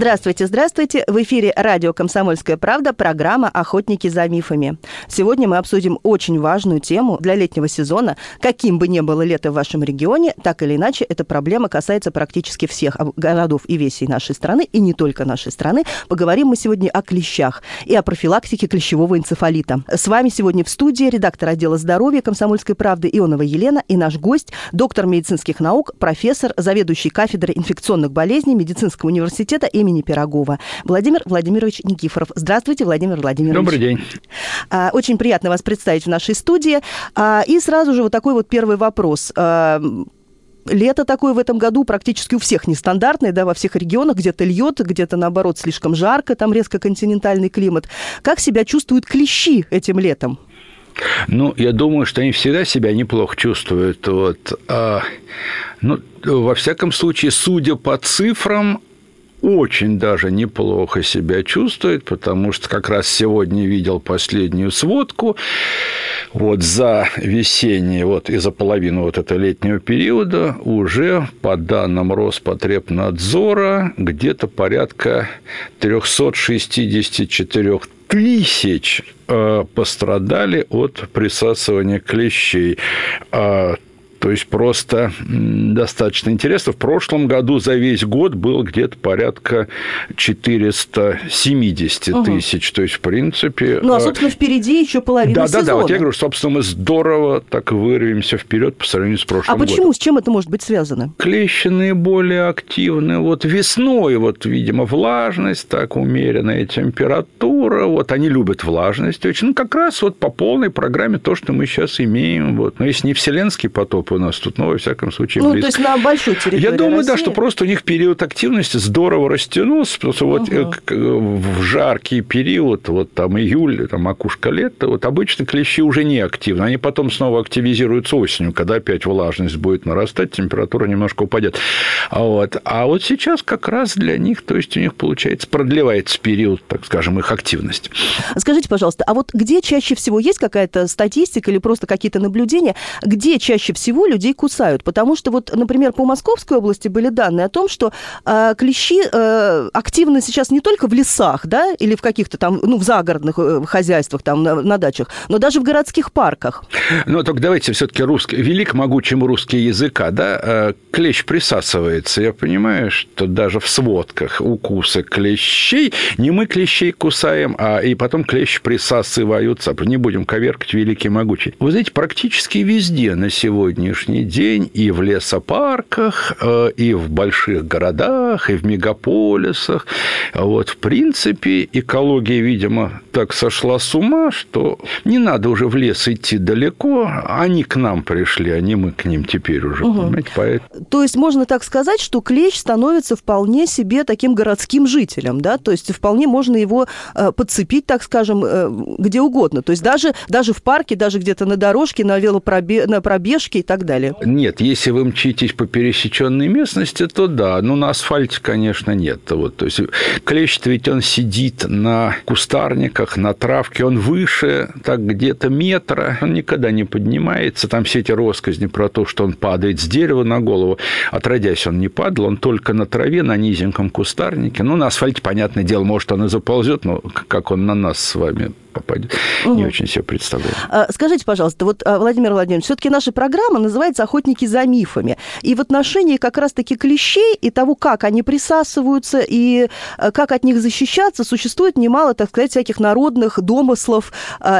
Здравствуйте, здравствуйте. В эфире радио «Комсомольская правда» программа «Охотники за мифами». Сегодня мы обсудим очень важную тему для летнего сезона. Каким бы ни было лето в вашем регионе, так или иначе, эта проблема касается практически всех городов и весей нашей страны, и не только нашей страны. Поговорим мы сегодня о клещах и о профилактике клещевого энцефалита. С вами сегодня в студии редактор отдела здоровья «Комсомольской правды» Ионова Елена и наш гость, доктор медицинских наук, профессор, заведующий кафедрой инфекционных болезней Медицинского университета имени имени Пирогова. Владимир Владимирович Никифоров. Здравствуйте, Владимир Владимирович. Добрый день. А, очень приятно вас представить в нашей студии. А, и сразу же вот такой вот первый вопрос а, лето такое в этом году практически у всех нестандартное, да, во всех регионах, где-то льет, где-то, наоборот, слишком жарко, там резко континентальный климат. Как себя чувствуют клещи этим летом? Ну, я думаю, что они всегда себя неплохо чувствуют. Вот. А, ну, во всяком случае, судя по цифрам, очень даже неплохо себя чувствует, потому что как раз сегодня видел последнюю сводку вот за весенний, вот и за половину вот этого летнего периода уже по данным Роспотребнадзора где-то порядка 364 тысяч э, пострадали от присасывания клещей. А то есть просто достаточно интересно. В прошлом году за весь год было где-то порядка 470 угу. тысяч. То есть, в принципе... Ну, а, собственно, впереди еще половина да, сезона. Да, да, вот я говорю, собственно, мы здорово так вырвемся вперед по сравнению с прошлым годом. А почему? Годом. С чем это может быть связано? Клещи наиболее активны. Вот весной, вот, видимо, влажность, так умеренная температура. Вот они любят влажность очень. Ну, как раз вот по полной программе то, что мы сейчас имеем. Вот. Но если не вселенский потоп, у нас тут, но во всяком случае Ну, близко. то есть на большой территории Я думаю, России. да, что просто у них период активности здорово растянулся, потому что вот угу. в жаркий период, вот там июль, там макушка лета, вот обычно клещи уже не активны, они потом снова активизируются осенью, когда опять влажность будет нарастать, температура немножко упадет. Вот. А вот сейчас как раз для них, то есть у них получается продлевается период, так скажем, их активности. Скажите, пожалуйста, а вот где чаще всего есть какая-то статистика или просто какие-то наблюдения, где чаще всего чего людей кусают. Потому что вот, например, по Московской области были данные о том, что э, клещи э, активны сейчас не только в лесах, да, или в каких-то там, ну, в загородных э, хозяйствах, там, на, на дачах, но даже в городских парках. Ну, только давайте все-таки русский, велик могучим русский языка, да, э, клещ присасывается. Я понимаю, что даже в сводках укусы клещей, не мы клещей кусаем, а и потом клещи присасываются. Не будем коверкать великий могучий. Вы знаете, практически везде на сегодня сегодняшний день и в лесопарках, э, и в больших городах, и в мегаполисах. Вот, в принципе, экология, видимо, так сошла с ума, что не надо уже в лес идти далеко, они к нам пришли, а не мы к ним теперь уже, угу. понимаете? Поэтому... То есть можно так сказать, что клещ становится вполне себе таким городским жителем, да? То есть вполне можно его э, подцепить, так скажем, э, где угодно. То есть даже, даже в парке, даже где-то на дорожке, на, велопробе... на пробежке и так так далее? Нет, если вы мчитесь по пересеченной местности, то да. Ну, на асфальте, конечно, нет. Вот, то есть клещ ведь он сидит на кустарниках, на травке, он выше, так где-то метра, он никогда не поднимается. Там все эти россказни про то, что он падает с дерева на голову. Отродясь, он не падал, он только на траве, на низеньком кустарнике. Ну, на асфальте, понятное дело, может, он и заползет, но как он на нас с вами попадет. Угу. Не очень себе представляю. А, скажите, пожалуйста, вот, а, Владимир Владимирович, все-таки наша программа называется «Охотники за мифами». И в отношении как раз-таки клещей и того, как они присасываются и а, как от них защищаться, существует немало, так сказать, всяких народных домыслов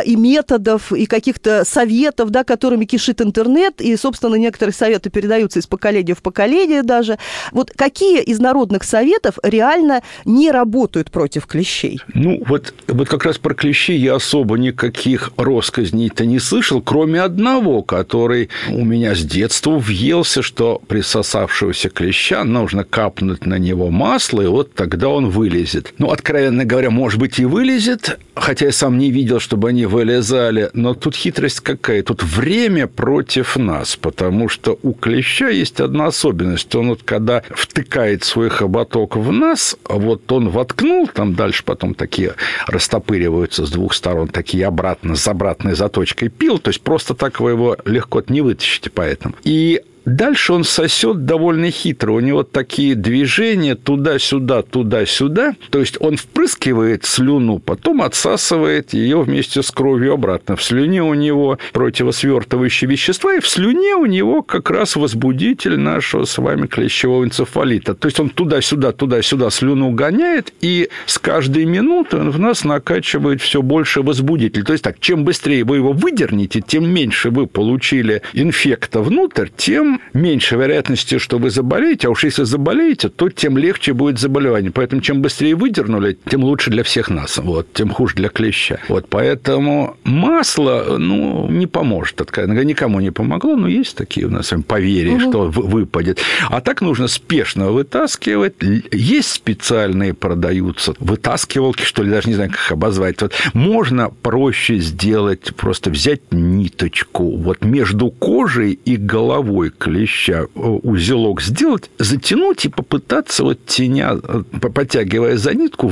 и методов, и каких-то советов, да, которыми кишит интернет, и, собственно, некоторые советы передаются из поколения в поколение даже. Вот какие из народных советов реально не работают против клещей? Ну, вот, вот как раз про клещей я особо никаких россказней-то не слышал, кроме одного, который у меня с детства въелся, что присосавшегося клеща нужно капнуть на него масло, и вот тогда он вылезет. Ну, откровенно говоря, может быть, и вылезет, хотя я сам не видел, чтобы они вылезали, но тут хитрость какая? Тут время против нас, потому что у клеща есть одна особенность. Он вот когда втыкает свой хоботок в нас, вот он воткнул, там дальше потом такие растопыриваются с двух двух сторон такие обратно, с обратной заточкой пил, то есть просто так вы его легко не вытащите поэтому. И дальше он сосет довольно хитро. У него такие движения туда-сюда, туда-сюда. То есть он впрыскивает слюну, потом отсасывает ее вместе с кровью обратно. В слюне у него противосвертывающие вещества, и в слюне у него как раз возбудитель нашего с вами клещевого энцефалита. То есть он туда-сюда, туда-сюда слюну гоняет, и с каждой минуты он в нас накачивает все больше возбудителей. То есть так, чем быстрее вы его выдернете, тем меньше вы получили инфекта внутрь, тем меньше вероятности, что вы заболеете. А уж если заболеете, то тем легче будет заболевание. Поэтому чем быстрее выдернули, тем лучше для всех нас. Вот, тем хуже для клеща. Вот, поэтому масло, ну, не поможет. Никому не помогло, но есть такие у нас с вами поверья, угу. что выпадет. А так нужно спешно вытаскивать. Есть специальные продаются вытаскивалки, что ли, даже не знаю, как их обозвать. Вот можно проще сделать, просто взять ниточку вот между кожей и головой клеща э, узелок сделать, затянуть и попытаться вот теня, э, подтягивая за нитку,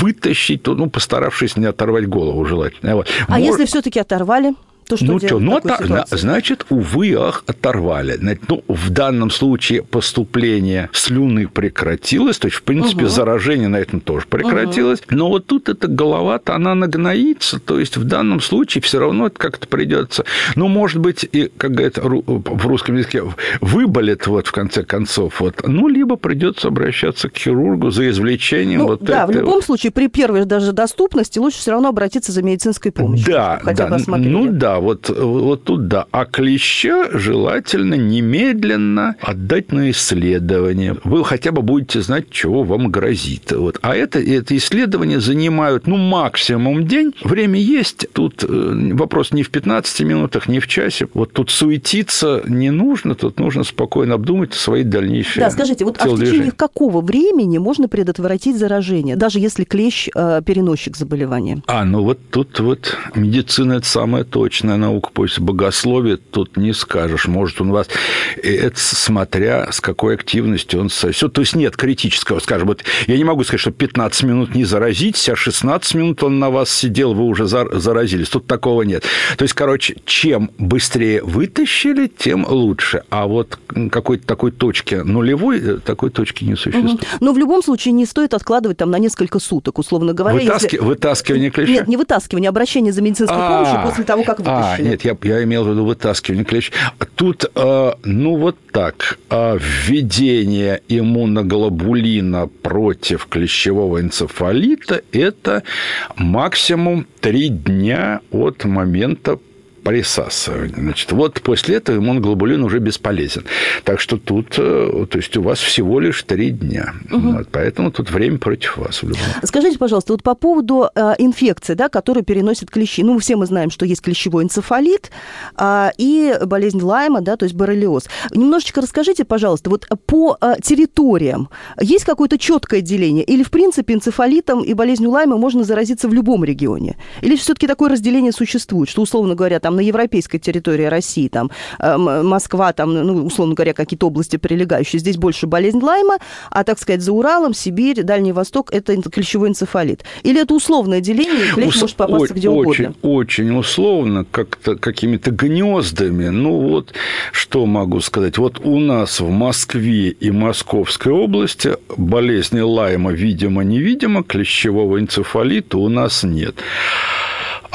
вытащить, ну, постаравшись не оторвать голову желательно. Вот. А Мор... если все-таки оторвали? То что ну, что, ну, это, значит, увы, ах, оторвали. Ну, в данном случае поступление слюны прекратилось, то есть, в принципе, угу. заражение на этом тоже прекратилось. Угу. Но вот тут эта голова-то, она нагноится, то есть, в данном случае все равно это как-то придется. Ну, может быть, и, как говорят в русском языке, выболит вот в конце концов. Вот. Ну, либо придется обращаться к хирургу за извлечением ну, вот Да, этой в любом случае, при первой даже доступности лучше все равно обратиться за медицинской помощью. Да, хотя да, ну да, вот, вот тут да. А клеща желательно немедленно отдать на исследование. Вы хотя бы будете знать, чего вам грозит. Вот. А это, это исследование занимают, ну, максимум день. Время есть. Тут э, вопрос не в 15 минутах, не в часе. Вот тут суетиться не нужно, тут нужно спокойно обдумать свои дальнейшие Да, скажите, вот а в течение какого времени можно предотвратить заражение, даже если клещ э, переносчик заболевания? А, ну вот тут вот медицина – это самое точное наука, после богословия тут не скажешь. Может, он вас... Это смотря с какой активностью он сосет. То есть нет критического, скажем. Вот я не могу сказать, что 15 минут не заразитесь, а 16 минут он на вас сидел, вы уже заразились. Тут такого нет. То есть, короче, чем быстрее вытащили, тем лучше. А вот какой-то такой точки нулевой, э, такой точки не существует. Угу. Но в любом случае не стоит откладывать там на несколько суток, условно говоря. Вытаски... Если... Вытаскивание клеща? Нет, не вытаскивание, а обращение за медицинской а, помощью после того, как вытащили. А, нет, я, я имел в виду вытаскивание клеща. Тут, э, ну, вот так. Э, введение иммуноглобулина против клещевого энцефалита – это максимум три дня от момента присасывания. Значит, вот после этого иммуноглобулин уже бесполезен. Так что тут, э, то есть у вас всего лишь три дня. Угу. Вот, поэтому тут время против вас. В любом. Скажите, пожалуйста, вот по поводу э, инфекции, да, которую переносят клещи. Ну, все мы знаем, что есть клещевой энцефалит э, и болезнь Лайма, да, то есть боррелиоз. Немножечко расскажите, пожалуйста, вот по э, территориям есть какое-то четкое деление? Или, в принципе, энцефалитом и болезнью Лайма можно заразиться в любом регионе? Или все-таки такое разделение существует, что, условно говоря, там на европейской территории России, там э, Москва, там, ну, условно говоря, какие-то области прилегающие, здесь больше болезнь Лайма, а, так сказать, за Уралом, Сибирь, Дальний Восток – это клещевой энцефалит. Или это условное деление, и клещ Ус- может попасться где очень, угодно? Очень условно, как-то какими-то гнездами. Ну вот, что могу сказать. Вот у нас в Москве и Московской области болезни Лайма, видимо-невидимо, клещевого энцефалита у нас нет.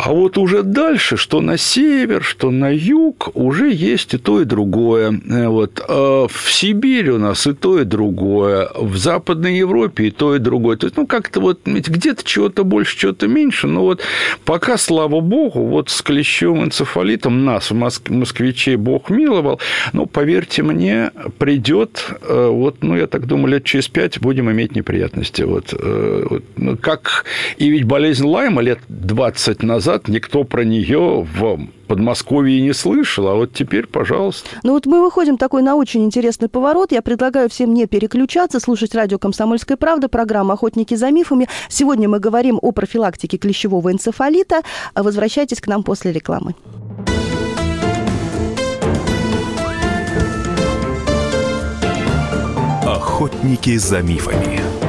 А вот уже дальше, что на север, что на юг, уже есть и то, и другое. Э, вот. А в Сибири у нас и то, и другое. В Западной Европе и то, и другое. То есть, ну, как-то вот где-то чего-то больше, чего-то меньше. Но вот пока, слава богу, вот с клещевым энцефалитом нас, москвичей, Бог миловал. Но, поверьте мне, придет, э, вот, ну, я так думаю, лет через пять будем иметь неприятности. Э, вот, ну, как и ведь болезнь Лайма лет 20 назад назад никто про нее в Подмосковье не слышал, а вот теперь, пожалуйста. Ну вот мы выходим такой на очень интересный поворот. Я предлагаю всем не переключаться, слушать радио «Комсомольская правда», программа «Охотники за мифами». Сегодня мы говорим о профилактике клещевого энцефалита. Возвращайтесь к нам после рекламы. Охотники за мифами.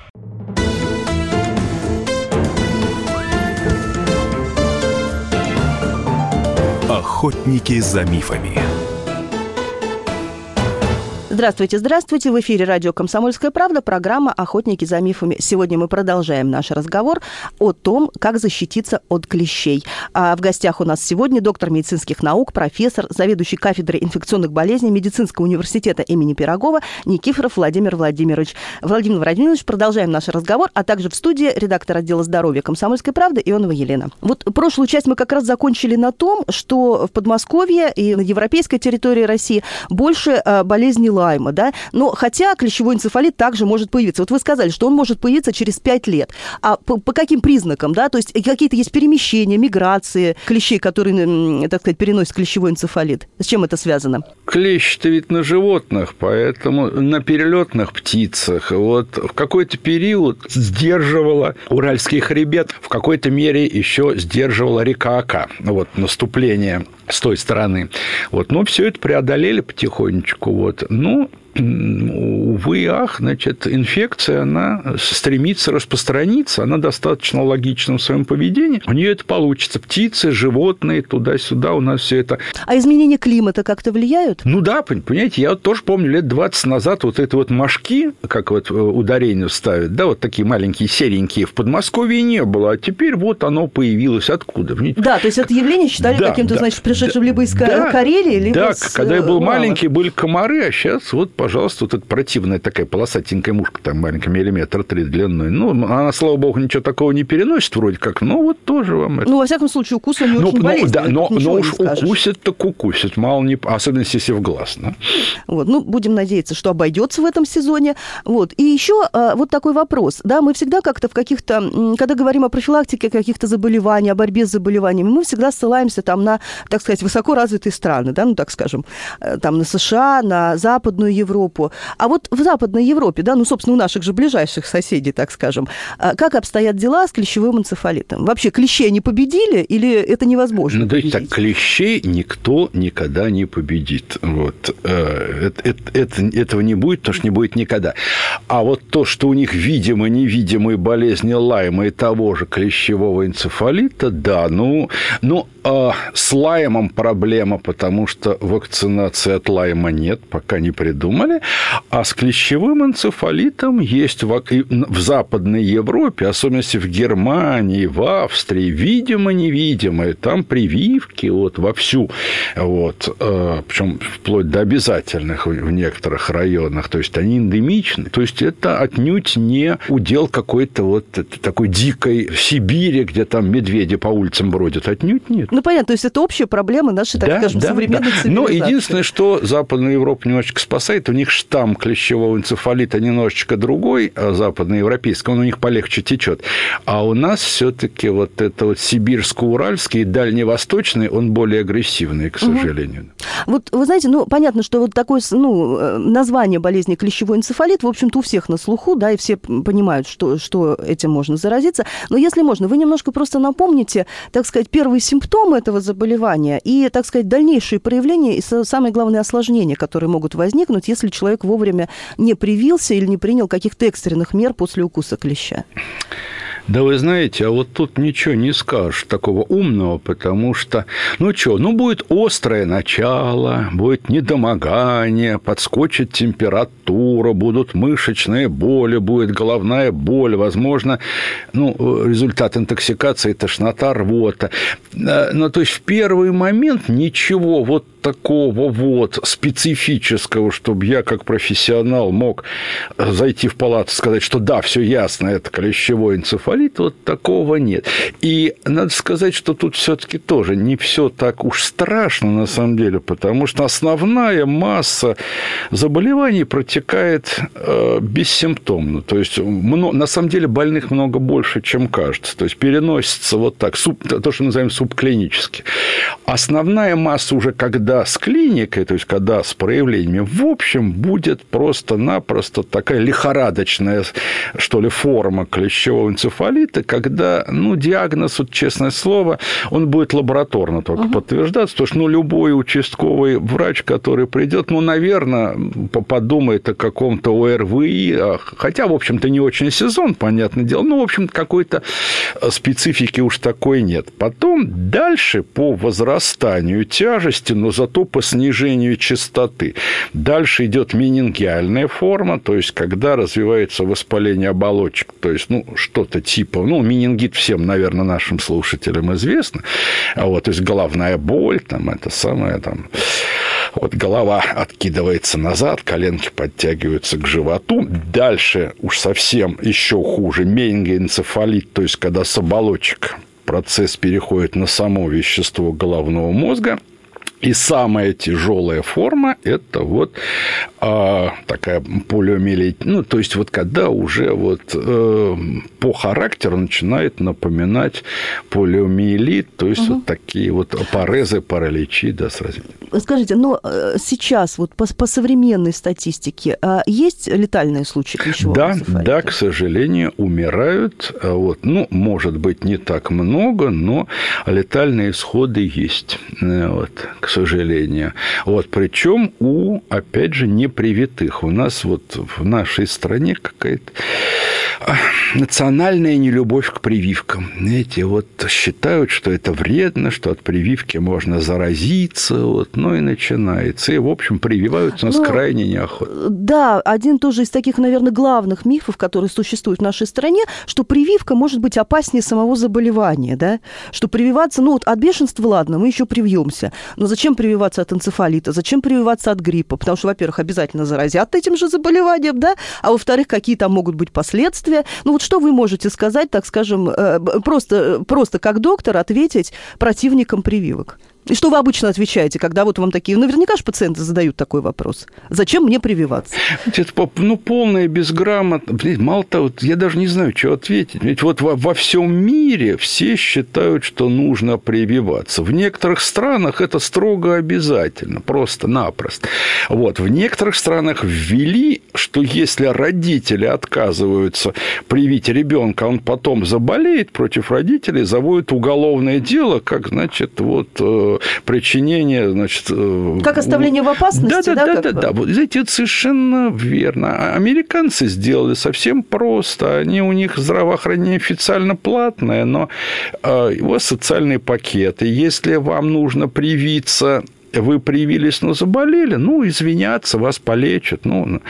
Охотники за мифами. Здравствуйте, здравствуйте. В эфире радио «Комсомольская правда», программа «Охотники за мифами». Сегодня мы продолжаем наш разговор о том, как защититься от клещей. А в гостях у нас сегодня доктор медицинских наук, профессор, заведующий кафедрой инфекционных болезней Медицинского университета имени Пирогова Никифоров Владимир Владимирович. Владимир Владимирович, продолжаем наш разговор, а также в студии редактор отдела здоровья «Комсомольской правды» Ионова Елена. Вот прошлую часть мы как раз закончили на том, что в Подмосковье и на европейской территории России больше а, болезней Лайма, да, но хотя клещевой энцефалит также может появиться. Вот вы сказали, что он может появиться через 5 лет. А по, по каким признакам, да, то есть какие-то есть перемещения, миграции клещей, которые, так сказать, переносят клещевой энцефалит? С чем это связано? Клещ-то ведь на животных, поэтому на перелетных птицах. Вот в какой-то период сдерживала уральский хребет, в какой-то мере еще сдерживала река Ака, вот, наступление с той стороны. Вот, но все это преодолели потихонечку. Вот. Ну, увы, ах, значит, инфекция, она стремится распространиться, она достаточно логична в своем поведении, у нее это получится. Птицы, животные, туда-сюда у нас все это. А изменения климата как-то влияют? Ну да, понимаете, я вот тоже помню лет 20 назад вот это вот мошки, как вот э, ударение ставят, да, вот такие маленькие серенькие в Подмосковье не было, а теперь вот оно появилось. Откуда? Да, то есть это явление считали да, каким-то, да, значит, пришедшим да, либо из да, Карелии, либо Да, с... когда я был Урала. маленький, были комары, а сейчас вот пожалуйста, вот эта противная такая полосатенькая мушка, там маленькая миллиметр три длиной. Ну, она, слава богу, ничего такого не переносит вроде как, но вот тоже вам это... Ну, во всяком случае, укус у нее ну, очень ну, болезненный. Да, но, но уж укусит так укусит, мало не... Особенно если в глаз, да? Вот, ну, будем надеяться, что обойдется в этом сезоне. Вот. И еще а, вот такой вопрос. Да, мы всегда как-то в каких-то... Когда говорим о профилактике каких-то заболеваний, о борьбе с заболеваниями, мы всегда ссылаемся там на, так сказать, высоко развитые страны, да, ну, так скажем, э, там на США, на Западную Европу. А вот в Западной Европе, да, ну, собственно, у наших же ближайших соседей, так скажем, а как обстоят дела с клещевым энцефалитом? Вообще клещей они победили или это невозможно? Ну, то есть так, клещей никто никогда не победит. Вот. Это, это, это, этого не будет, потому что не будет никогда. А вот то, что у них видимо-невидимые болезни Лайма и того же клещевого энцефалита, да, ну, ну а с Лаймом проблема, потому что вакцинации от Лайма нет, пока не придумали. А с клещевым энцефалитом есть в, в Западной Европе, особенно в Германии, в Австрии, видимо-невидимые, там прививки вот вовсю, вот, э, причем вплоть до обязательных в некоторых районах, то есть они эндемичны, то есть это отнюдь не удел какой-то вот такой дикой Сибири, где там медведи по улицам бродят, отнюдь нет. Ну, понятно, то есть это общая проблема нашей, так да, скажем, да, современной да. цивилизации. Но единственное, что Западная Европа немножечко спасает, у них штамм клещевого энцефалита немножечко другой, а западноевропейский, он у них полегче течет. А у нас все-таки вот это вот сибирско-уральский и дальневосточный, он более агрессивный, к сожалению. Угу. Вот вы знаете, ну, понятно, что вот такое ну, э, название болезни клещевой энцефалит, в общем-то, у всех на слуху, да, и все понимают, что, что этим можно заразиться. Но если можно, вы немножко просто напомните, так сказать, первые симптомы этого заболевания и, так сказать, дальнейшие проявления и самое главное осложнения, которые могут возникнуть, если человек вовремя не привился или не принял каких-то экстренных мер после укуса клеща? Да вы знаете, а вот тут ничего не скажешь такого умного, потому что, ну что, ну будет острое начало, будет недомогание, подскочит температура, будут мышечные боли, будет головная боль, возможно, ну, результат интоксикации, тошнота, рвота. Э, ну, то есть, в первый момент ничего вот такого вот специфического, чтобы я как профессионал мог зайти в палату и сказать, что да, все ясно, это клещевой энцефалит, вот такого нет. И надо сказать, что тут все-таки тоже не все так уж страшно на самом деле, потому что основная масса заболеваний протекает э, бессимптомно. То есть, на самом деле больных много больше, чем кажется. То есть, переносится вот так, суп, то, что мы называем субклинически. Основная масса уже когда с клиникой, то есть когда с проявлениями, в общем, будет просто-напросто такая лихорадочная, что ли, форма клещевого энцефалита, когда, ну, диагноз, вот, честное слово, он будет лабораторно только угу. подтверждаться, потому что, ну, любой участковый врач, который придет, ну, наверное, подумает о каком-то ОРВИ, а, хотя, в общем-то, не очень сезон, понятное дело, ну, в общем, какой-то специфики уж такой нет. Потом дальше по возрастанию тяжести, но зато по снижению частоты. Дальше идет менингиальная форма, то есть когда развивается воспаление оболочек, то есть ну, что-то типа, ну, менингит всем, наверное, нашим слушателям известно, а вот, то есть головная боль, там, это самое, там, вот голова откидывается назад, коленки подтягиваются к животу. Дальше уж совсем еще хуже менингоэнцефалит, то есть когда с оболочек процесс переходит на само вещество головного мозга – и самая тяжелая форма – это вот а, такая полиомиелит. Ну, то есть, вот когда уже вот э, по характеру начинает напоминать полиомиелит, то есть, угу. вот такие вот парезы, параличи, да, сразу. Скажите, но э, сейчас вот по, по современной статистике а есть летальные случаи клещевого Да, да, к сожалению, умирают. А вот, ну, может быть, не так много, но летальные исходы есть. Э, вот, к сожалению. Вот, причем у, опять же, непривитых. У нас вот в нашей стране какая-то национальная нелюбовь к прививкам. Знаете, вот считают, что это вредно, что от прививки можно заразиться, вот, ну и начинается. И, в общем, прививаются нас ну, крайне неохотно. Да, один тоже из таких, наверное, главных мифов, которые существуют в нашей стране, что прививка может быть опаснее самого заболевания, да? Что прививаться, ну вот от бешенства, ладно, мы еще привьемся, но зачем Зачем прививаться от энцефалита? Зачем прививаться от гриппа? Потому что, во-первых, обязательно заразят этим же заболеванием, да? А во-вторых, какие там могут быть последствия? Ну вот что вы можете сказать, так скажем, э, просто, просто как доктор ответить противникам прививок? И что вы обычно отвечаете, когда вот вам такие... Наверняка же пациенты задают такой вопрос. Зачем мне прививаться? Это, ну, полная безграмотность. Мало того, я даже не знаю, что ответить. Ведь вот во, во всем мире все считают, что нужно прививаться. В некоторых странах это строго обязательно, просто-напросто. Вот. В некоторых странах ввели, что если родители отказываются привить ребенка, он потом заболеет против родителей, заводят уголовное дело, как, значит, вот причинение, значит... Э, как оставление в опасности, да? Да, да, да, да. Вот, знаете, это совершенно верно. А американцы сделали совсем просто. Они, у них здравоохранение официально платное, но у вас социальные пакеты. Если вам нужно привиться вы привились, но заболели, ну, извиняться, вас полечат. Ну,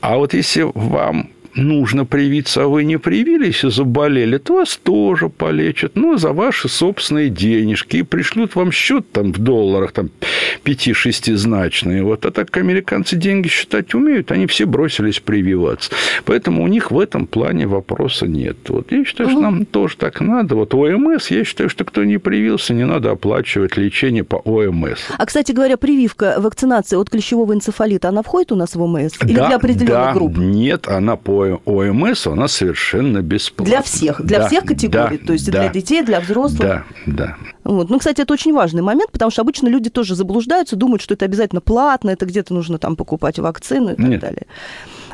а вот если вам нужно привиться, а вы не привились и заболели, то вас тоже полечат, но за ваши собственные денежки и пришлют вам счет там в долларах, там пяти-шестизначные. Вот. А так американцы деньги считать умеют, они все бросились прививаться. Поэтому у них в этом плане вопроса нет. Вот я считаю, что нам тоже так надо. Вот ОМС, я считаю, что кто не привился, не надо оплачивать лечение по ОМС. А, кстати говоря, прививка, вакцинация от клещевого энцефалита, она входит у нас в ОМС? Или да, для определенных да, групп? Нет, она по ОМС, она совершенно бесплатна. Для всех, для да, всех категорий, да, то есть да, для детей, для взрослых. Да, да. Вот. Ну, кстати, это очень важный момент, потому что обычно люди тоже заблуждаются, думают, что это обязательно платно, это где-то нужно там покупать вакцину и так Нет. далее.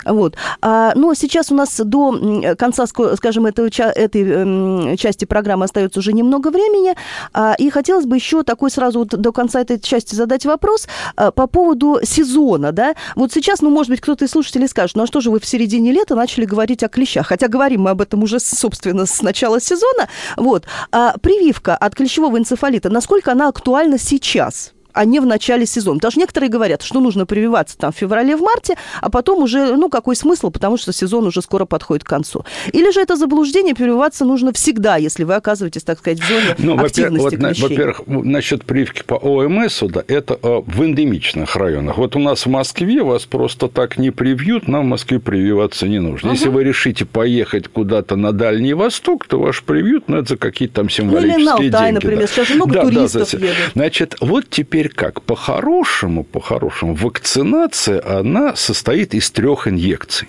Вот. А, но сейчас у нас до конца, скажем, этой, этой эм, части программы остается уже немного времени, а, и хотелось бы еще такой сразу вот до конца этой части задать вопрос а, по поводу сезона, да. Вот сейчас, ну, может быть, кто-то из слушателей скажет, ну, а что же вы в середине лета начали говорить о клещах? Хотя говорим мы об этом уже, собственно, с начала сезона. Вот. А прививка от клещевого энцефалита, насколько она актуальна сейчас? А не в начале сезона. Потому что некоторые говорят, что нужно прививаться там в феврале, в марте, а потом уже, ну, какой смысл, потому что сезон уже скоро подходит к концу. Или же это заблуждение, прививаться нужно всегда, если вы оказываетесь, так сказать, в зоне ну, активности вот, Во-первых, насчет прививки по ОМС, да, это э, в эндемичных районах. Вот у нас в Москве вас просто так не привьют, нам в Москве прививаться не нужно. Угу. Если вы решите поехать куда-то на Дальний Восток, то ваш привьют, ну, это за какие-то там символические ну, или на Алтай, деньги. например, да. сейчас много да, туристов да, едут. Значит, вот теперь теперь как? По-хорошему, по-хорошему, вакцинация, она состоит из трех инъекций.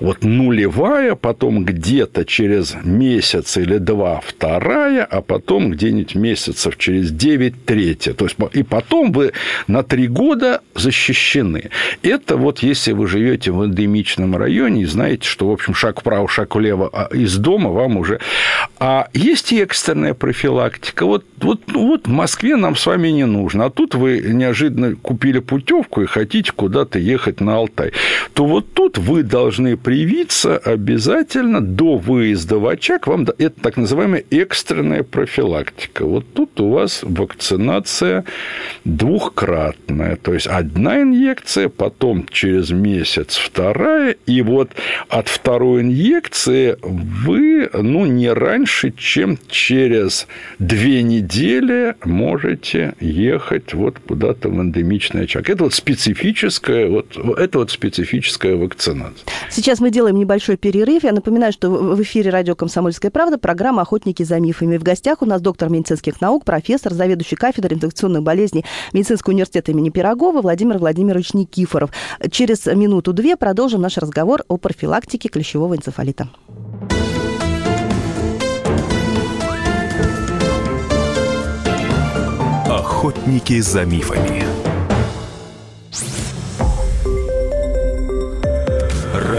Вот нулевая, потом где-то через месяц или два вторая, а потом где-нибудь месяцев через 9 третья. То есть, и потом вы на три года защищены. Это вот если вы живете в эндемичном районе и знаете, что, в общем, шаг вправо, шаг влево а из дома вам уже... А есть и экстренная профилактика. Вот, вот, ну, вот в Москве нам с вами не нужно. А тут вы неожиданно купили путевку и хотите куда-то ехать на Алтай. То вот тут вы должны привиться обязательно до выезда в очаг. Вам это так называемая экстренная профилактика. Вот тут у вас вакцинация двухкратная. То есть одна инъекция, потом через месяц вторая. И вот от второй инъекции вы ну, не раньше, чем через две недели можете ехать вот куда-то в эндемичный очаг. Это вот специфическая, вот, это вот специфическая вакцинация. Сейчас мы делаем небольшой перерыв. Я напоминаю, что в эфире радио «Комсомольская правда» программа «Охотники за мифами». В гостях у нас доктор медицинских наук, профессор, заведующий кафедрой инфекционных болезней Медицинского университета имени Пирогова Владимир Владимирович Никифоров. Через минуту-две продолжим наш разговор о профилактике клещевого энцефалита. Охотники за мифами.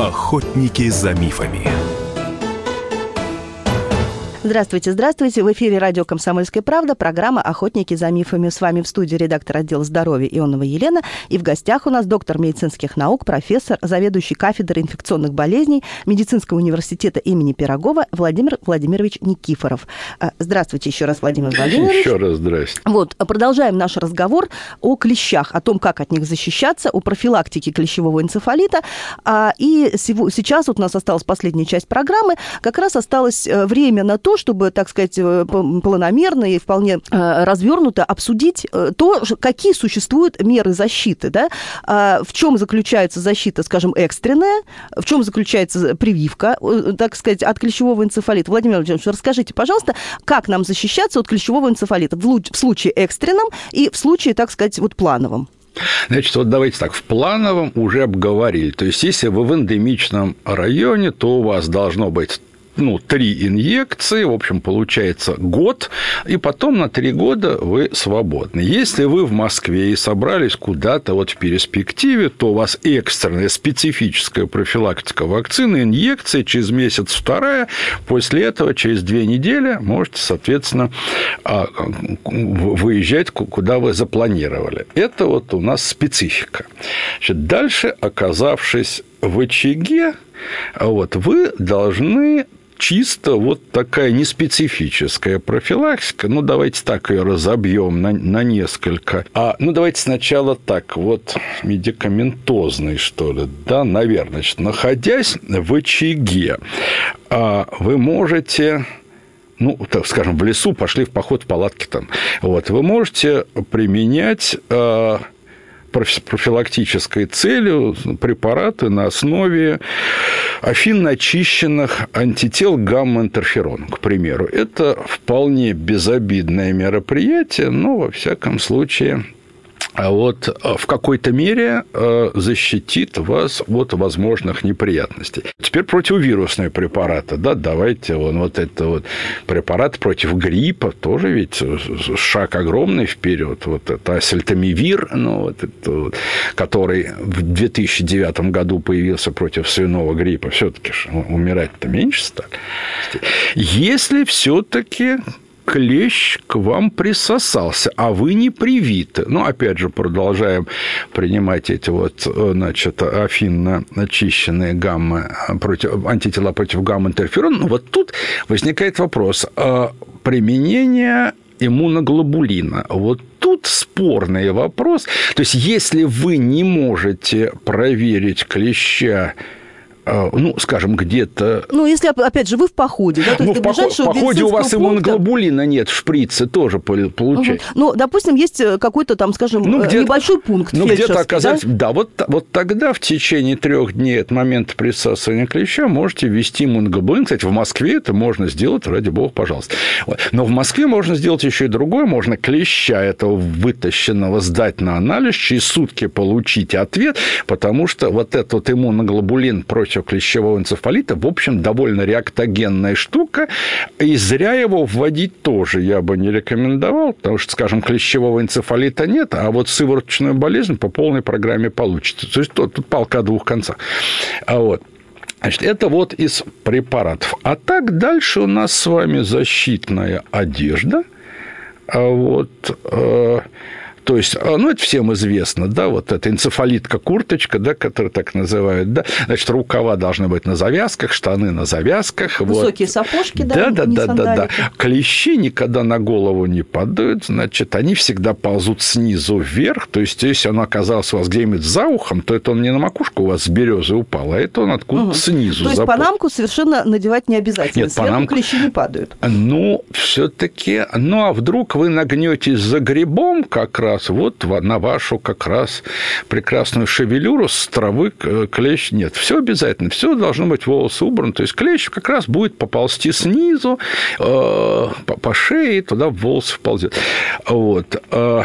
Охотники за мифами. Здравствуйте, здравствуйте. В эфире радио «Комсомольская правда», программа «Охотники за мифами». С вами в студии редактор отдела здоровья Ионова Елена. И в гостях у нас доктор медицинских наук, профессор, заведующий кафедрой инфекционных болезней Медицинского университета имени Пирогова Владимир Владимирович Никифоров. А, здравствуйте еще раз, Владимир Владимирович. Еще раз здрасте. Вот, продолжаем наш разговор о клещах, о том, как от них защищаться, о профилактике клещевого энцефалита. А, и сейчас вот у нас осталась последняя часть программы. Как раз осталось э, время на то, чтобы, так сказать, э, планомерно и вполне э, развернуто обсудить э, то, какие существуют меры защиты, да, а, в чем заключается защита, скажем, экстренная, в чем заключается прививка, так сказать, от клещевого энцефалита. Владимир Владимирович, расскажите, пожалуйста, как нам защищаться от клещевого энцефалита в случае экстренном и в случае, так сказать, вот плановом? Значит, вот давайте так, в плановом уже обговорили. То есть, если вы в эндемичном районе, то у вас должно быть ну, три инъекции, в общем, получается год, и потом на три года вы свободны. Если вы в Москве и собрались куда-то вот в перспективе, то у вас экстренная специфическая профилактика вакцины, инъекции, через месяц вторая, после этого через две недели можете, соответственно, а, выезжать, куда вы запланировали. Это вот у нас специфика. Значит, дальше, оказавшись в очаге, вот, вы должны чисто вот такая неспецифическая профилактика. Ну, давайте так ее разобьем на, на несколько. А, ну, давайте сначала так, вот медикаментозный, что ли, да, наверное. Значит, находясь в очаге, а, вы можете ну, так скажем, в лесу пошли в поход в палатке там. Вот, вы можете применять а, профилактической целью препараты на основе афинно очищенных антител гамма-интерферон, к примеру. Это вполне безобидное мероприятие, но, во всяком случае, а вот э, в какой-то мере э, защитит вас от возможных неприятностей. Теперь противовирусные препараты, да, давайте вон вот это вот препарат против гриппа, тоже ведь шаг огромный вперед. Вот это асельтамивир, ну, вот это который в 2009 году появился против свиного гриппа, все-таки умирать-то меньше стали. Если все-таки клещ к вам присосался, а вы не привиты. Ну, опять же, продолжаем принимать эти вот, значит, афинно очищенные гамма против, антитела против гамма-интерферона. Ну, вот тут возникает вопрос. А применение иммуноглобулина. Вот тут спорный вопрос. То есть, если вы не можете проверить клеща ну, скажем, где-то... Ну, если, опять же, вы в походе, да, то ну, есть в, в походе у вас иммуноглобулина нет в шприце, тоже получается. Угу. Ну, допустим, есть э, какой-то там, скажем, ну, э, небольшой пункт Ну, где-то оказались... Да, да вот, вот тогда в течение трех дней от момента присасывания клеща можете ввести иммуноглобулин. Кстати, в Москве это можно сделать, ради бога, пожалуйста. Но в Москве можно сделать еще и другое. Можно клеща этого вытащенного сдать на анализ, через сутки получить ответ, потому что вот этот вот иммуноглобулин против против клещевого энцефалита, в общем, довольно реактогенная штука, и зря его вводить тоже я бы не рекомендовал, потому что, скажем, клещевого энцефалита нет, а вот сывороточную болезнь по полной программе получится. То есть тут, тут палка о двух концах. А вот. Значит, это вот из препаратов. А так дальше у нас с вами защитная одежда. А вот э, то есть, а, ну, это всем известно, да, вот эта энцефалитка курточка, да, которую так называют, да, значит, рукава должны быть на завязках, штаны на завязках. Высокие вот. сапожки, да, да, да, да, да, да. Клещи никогда на голову не падают, значит, они всегда ползут снизу вверх, то есть, если он оказался у вас где-нибудь за ухом, то это он не на макушку у вас с березы упал, а это он откуда-то угу. снизу. То есть, панамку совершенно надевать не обязательно, Нет, сверху панамку... клещи не падают. Ну, все таки ну, а вдруг вы нагнетесь за грибом как раз, раз вот на вашу как раз прекрасную шевелюру с травы клещ нет. Все обязательно, все должно быть волосы убраны. То есть клещ как раз будет поползти снизу э, по шее, туда волосы вползет. Вот. Э,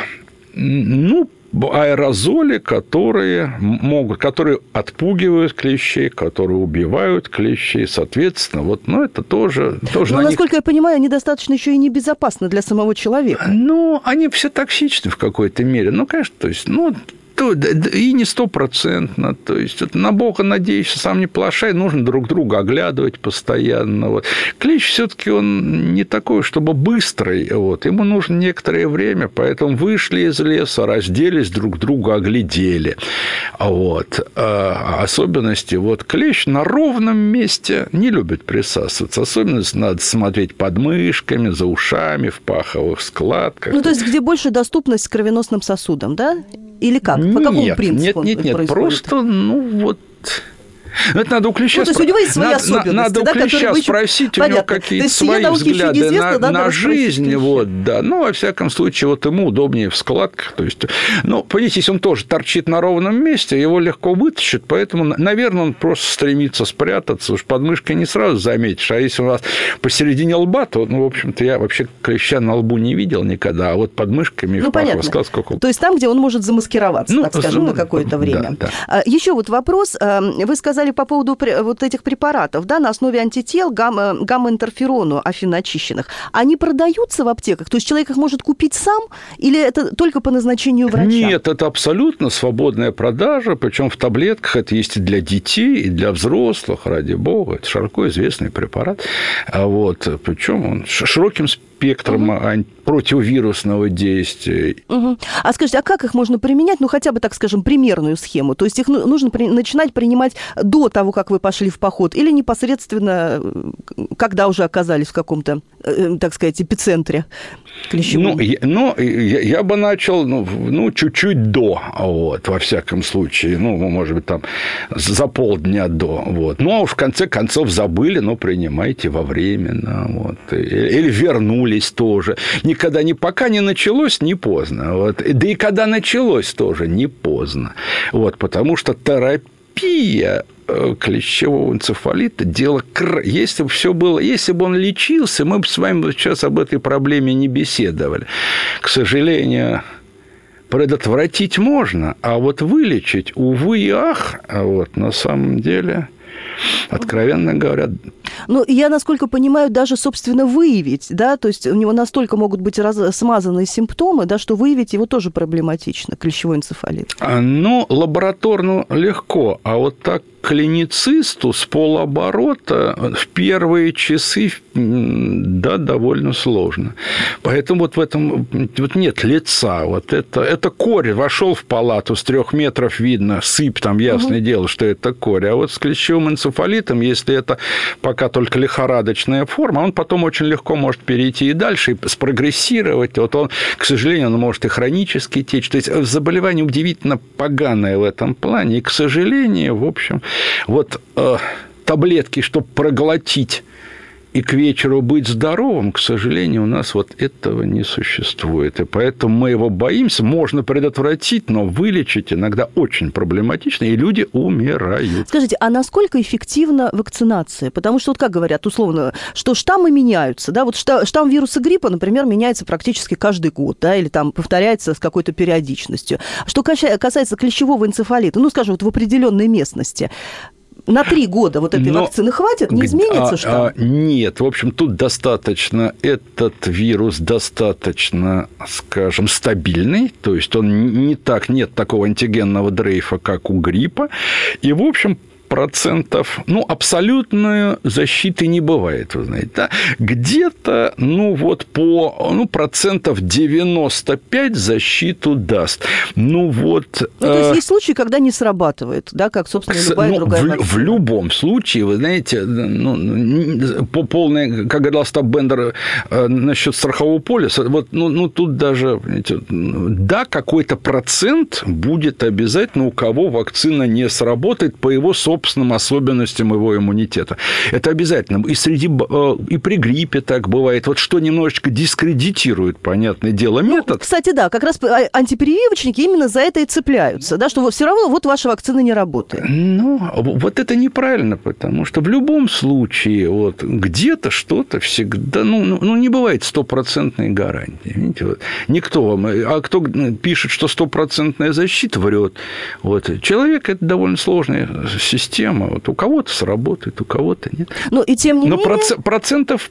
ну, аэрозоли, которые могут, которые отпугивают клещей, которые убивают клещей, соответственно, вот, ну, это тоже... тоже Но, насколько них... я понимаю, они достаточно еще и небезопасны для самого человека. Ну, они все токсичны в какой-то мере. Ну, конечно, то есть, ну, то, и не стопроцентно. То есть, вот на Бога надеешься, сам не плашай, нужно друг друга оглядывать постоянно. Вот. Клещ все таки он не такой, чтобы быстрый. Вот. Ему нужно некоторое время, поэтому вышли из леса, разделись, друг друга оглядели. Вот. А особенности. Вот клещ на ровном месте не любит присасываться. Особенность надо смотреть под мышками, за ушами, в паховых складках. Ну, то есть, где больше доступность к кровеносным сосудам, да? Или как? По какому нет, принципу? Нет, нет, нет, просто, ну вот это надо у Клеща, ну, то есть у него есть свои надо, особенности, надо да, у Клеща еще... спросить, Понятно. у него какие-то свои взгляды на, да, на жизнь. Вот, да. Ну, во всяком случае, вот ему удобнее в складках. То есть, ну, понимаете, если он тоже торчит на ровном месте, его легко вытащат, поэтому, наверное, он просто стремится спрятаться. Уж под мышкой не сразу заметишь. А если у вас посередине лба, то, ну, в общем-то, я вообще Клеща на лбу не видел никогда, а вот под мышками ну, понятно. сказал, сколько... То есть там, где он может замаскироваться, ну, так скажем, ну, на какое-то время. Да, да. Еще вот вопрос. Вы сказали по поводу вот этих препаратов, да, на основе антител гамма, гамма-интерферону афиноочищенных, они продаются в аптеках? То есть человек их может купить сам или это только по назначению врача? Нет, это абсолютно свободная продажа, причем в таблетках это есть и для детей, и для взрослых, ради бога. Это широко известный препарат. А вот, причем он широким спектром угу. противовирусного действия. Угу. А скажите, а как их можно применять? Ну, хотя бы, так скажем, примерную схему. То есть их ну, нужно при... начинать принимать до того, как вы пошли в поход, или непосредственно, когда уже оказались в каком-то, э, так сказать, эпицентре клещевом? Ну, я, ну я, я бы начал, ну, ну, чуть-чуть до, вот, во всяком случае. Ну, может быть, там за полдня до. Вот. Ну, а уж в конце концов забыли, но принимайте во временно. Вот. Или вернули вернулись тоже. Никогда не пока не началось, не поздно. Вот. Да и когда началось тоже не поздно. Вот, потому что терапия э, клещевого энцефалита дело если бы все было если бы он лечился мы бы с вами сейчас об этой проблеме не беседовали к сожалению предотвратить можно а вот вылечить увы и ах вот на самом деле откровенно говоря. Ну, я, насколько понимаю, даже, собственно, выявить, да, то есть у него настолько могут быть раз... смазанные симптомы, да, что выявить его тоже проблематично, клещевой энцефалит. А, ну, лабораторно легко, а вот так клиницисту с полоборота в первые часы, да, довольно сложно. Поэтому вот в этом вот нет лица. Вот это, это корь. Вошел в палату, с трех метров видно, сыпь, там ясное угу. дело, что это корь. А вот с клещевым энцефалитом если это пока только лихорадочная форма, он потом очень легко может перейти и дальше, и спрогрессировать. Вот он, к сожалению, он может и хронически течь. То есть заболевание удивительно поганое в этом плане. И, к сожалению, в общем, вот э, таблетки, чтобы проглотить и к вечеру быть здоровым, к сожалению, у нас вот этого не существует. И поэтому мы его боимся. Можно предотвратить, но вылечить иногда очень проблематично, и люди умирают. Скажите, а насколько эффективна вакцинация? Потому что, вот как говорят, условно, что штаммы меняются, да, вот штамм вируса гриппа, например, меняется практически каждый год, да, или там повторяется с какой-то периодичностью. Что касается клещевого энцефалита, ну, скажем, вот в определенной местности, на три года вот этой Но... вакцины хватит? Не изменится а, что? А, нет, в общем, тут достаточно, этот вирус достаточно, скажем, стабильный, то есть он не так, нет такого антигенного дрейфа, как у гриппа, и, в общем, процентов, ну, абсолютной защиты не бывает, вы знаете, да? Где-то, ну, вот по, ну, процентов 95 защиту даст. Ну, вот... Ну, то есть, э... есть случаи, когда не срабатывает, да, как, собственно, любая ну, другая в, в любом случае, вы знаете, ну, по полной, как говорил Остап Бендер э, насчет страхового полиса, вот, ну, ну тут даже, знаете, да, какой-то процент будет обязательно, у кого вакцина не сработает по его собственному собственным особенностям его иммунитета. Это обязательно. И, среди, э, и при гриппе так бывает. Вот что немножечко дискредитирует, понятное дело, ну, метод. Ну, кстати, да, как раз а, антипрививочники именно за это и цепляются, да, что все равно вот ваша вакцина не работает. Ну, вот это неправильно, потому что в любом случае вот где-то что-то всегда, ну, ну, ну не бывает стопроцентной гарантии. Видите, вот. Никто вам, а кто пишет, что стопроцентная защита, врет. Вот. Человек – это довольно сложная система система. Вот у кого-то сработает, у кого-то нет. Ну, и тем не Но менее... процентов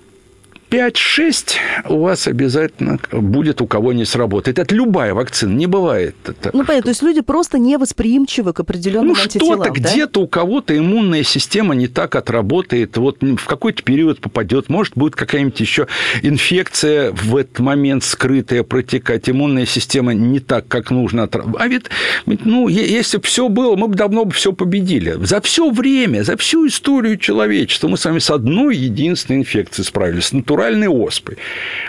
5-6 у вас обязательно будет, у кого не сработает. Это любая вакцина, не бывает. Это... Ну, понятно, то есть люди просто невосприимчивы к определенным ну, антителам, что-то да? где-то у кого-то иммунная система не так отработает, вот в какой-то период попадет, может, будет какая-нибудь еще инфекция в этот момент скрытая протекать, иммунная система не так, как нужно. А ведь, ну, если бы все было, мы бы давно бы все победили. За все время, за всю историю человечества мы с вами с одной единственной инфекцией справились, натурально натуральной оспой.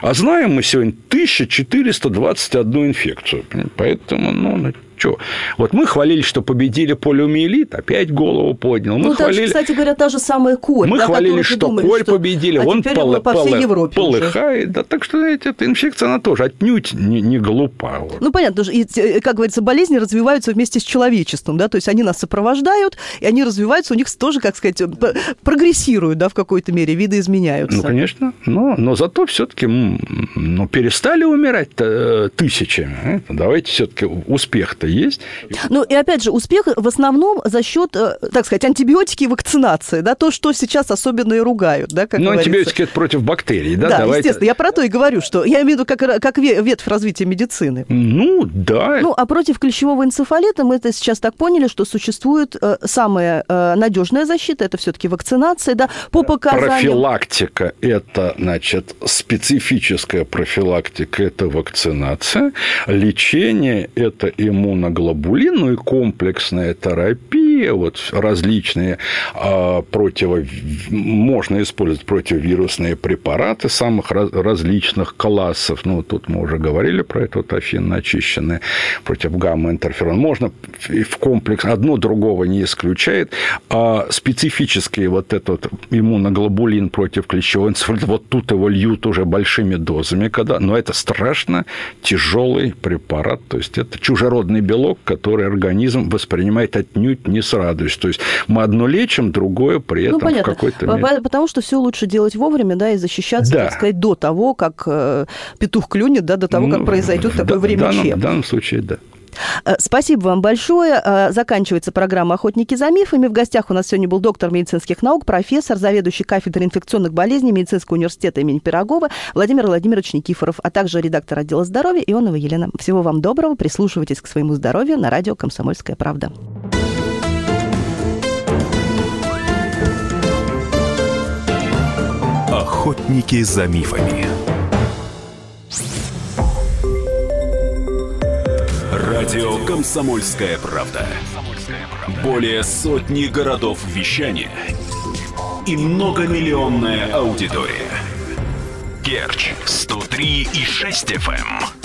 А знаем мы сегодня 1421 инфекцию. Поэтому, ну, что? Вот мы хвалили, что победили полиомиелит, опять голову поднял. Мы ну, хвалили... даже, кстати говоря, та же самая корь. Мы да, хвалили, что думали, корь что... победили, а он пол... по всей Европе полыхает. Да, так что, знаете, эта инфекция, она тоже отнюдь не, не глупа. Вот. Ну, понятно, и, э, как говорится, болезни развиваются вместе с человечеством, да, то есть они нас сопровождают, и они развиваются, у них тоже, как сказать, прогрессируют, да, в какой-то мере, виды изменяются. Ну, конечно, но, но зато все-таки ну, перестали умирать э, тысячами. Давайте все-таки успех-то есть. Ну, и опять же, успех в основном за счет, э, так сказать, антибиотики и вакцинации, да, то, что сейчас особенно и ругают, да, как Ну, антибиотики – это против бактерий, да? Да, Давайте... естественно, я про то и говорю, что я имею в виду как, как ветвь развития медицины. Ну, да. Ну, а против клещевого энцефалита мы это сейчас так поняли, что существует э, самая э, надежная защита, это все-таки вакцинация, да, по показаниям... Профилактика – это, значит, специфическая профилактика – это вакцинация, лечение – это иммуноглобулин, ну и комплексная терапия, вот различные а, противо... можно использовать противовирусные препараты самых различных классов. Ну, тут мы уже говорили про это, вот афинно очищенные против гамма-интерферон. Можно в комплекс, одно другого не исключает. А специфический вот этот иммуноглобулин против клещевого энцефалита, вот тут его льют уже большими дозами, когда, но это страшно тяжелый препарат, то есть это чужеродный белок, который организм воспринимает отнюдь не с радостью. То есть мы одно лечим, другое при ну, этом ну, понятно. в какой-то мере. Потому что все лучше делать вовремя, да, и защищаться, да. так сказать, до того, как э, петух клюнет, да, до того, ну, как произойдет такое да, время в данном, в данном случае, да. Э, спасибо вам большое. Э, заканчивается программа «Охотники за мифами». В гостях у нас сегодня был доктор медицинских наук, профессор, заведующий кафедрой инфекционных болезней Медицинского университета имени Пирогова Владимир Владимирович Никифоров, а также редактор отдела здоровья Ионова Елена. Всего вам доброго. Прислушивайтесь к своему здоровью на радио «Комсомольская правда». Охотники за мифами. Радио «Комсомольская правда». Более сотни городов вещания и многомиллионная аудитория. Керчь 103 и 6 FM.